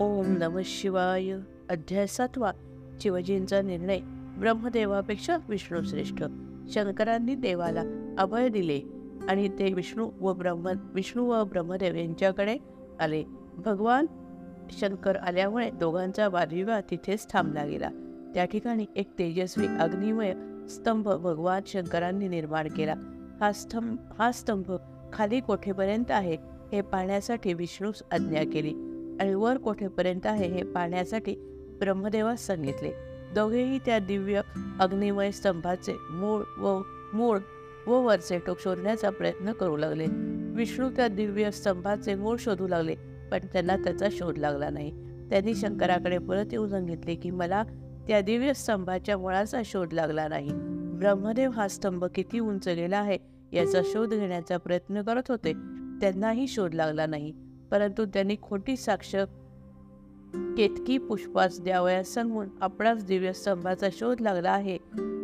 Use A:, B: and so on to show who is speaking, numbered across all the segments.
A: ओम नम शिवाय. अध्याय सातवा. शिवजींचा निर्णय. ब्रह्मदेवापेक्षा विष्णू श्रेष्ठ. शंकरांनी देवाला अभय दिले आणि ते विष्णू व ब्रह्म विष्णू व ब्रह्मदेव यांच्याकडे आले. भगवान शंकर आल्यामुळे दोघांचा वादविवाद तिथेच थांबला गेला. त्या ठिकाणी एक तेजस्वी अग्निमय स्तंभ भगवान शंकरांनी निर्माण केला. हा स्तंभ हा स्तंभ खाली कोठेपर्यंत आहे हे पाहण्यासाठी विष्णूस आज्ञा केली. आणि वर कोठेपर्यंत आहे हे पाहण्यासाठी ब्रह्मदेवास सांगितले. दोघेही त्या दिव्य अग्निमय स्तंभाचे मूळ व मूळ व वरचे टोक शोधण्याचा प्रयत्न करू लागले. विष्णू त्या दिव्य स्तंभाचे मूळ शोधू लागले पण त्यांना त्याचा शोध लागला नाही. त्यांनी शंकराकडे परत येऊन सांगितले की मला त्या दिव्य स्तंभाच्या मुळाचा शोध लागला नाही. ब्रह्मदेव हा स्तंभ किती उंच गेला आहे याचा शोध घेण्याचा प्रयत्न करत होते. त्यांनाही शोध लागला नाही. परंतु त्यांनी खोटी साक्ष केतकी पुष्पास द्यावयास सांगून आपणास दिव्य स्तंभाचा शोध लागला आहे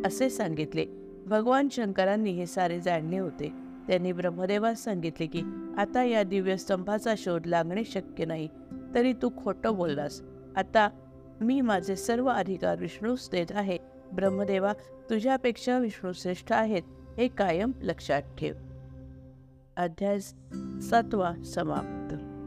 A: असे सांगितले. भगवान शंकरांनी हे सारे जाणले होते. त्यांनी ब्रह्मदेवास सांगितले की आता या दिव्य स्तंभाचा शोध लागणे शक्य नाही. तरी तू खोटं बोललास. आता मी माझे सर्व अधिकार विष्णूस देत आहे. ब्रह्मदेवा तुझ्यापेक्षा विष्णू श्रेष्ठ आहेत हे कायम लक्षात ठेव. अध्याय सातवा समाप्त.